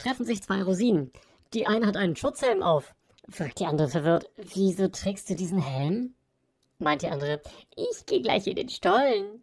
treffen sich zwei Rosinen. Die eine hat einen Schutzhelm auf. Fragt die andere verwirrt. Wieso trägst du diesen Helm? Meint die andere. Ich gehe gleich in den Stollen.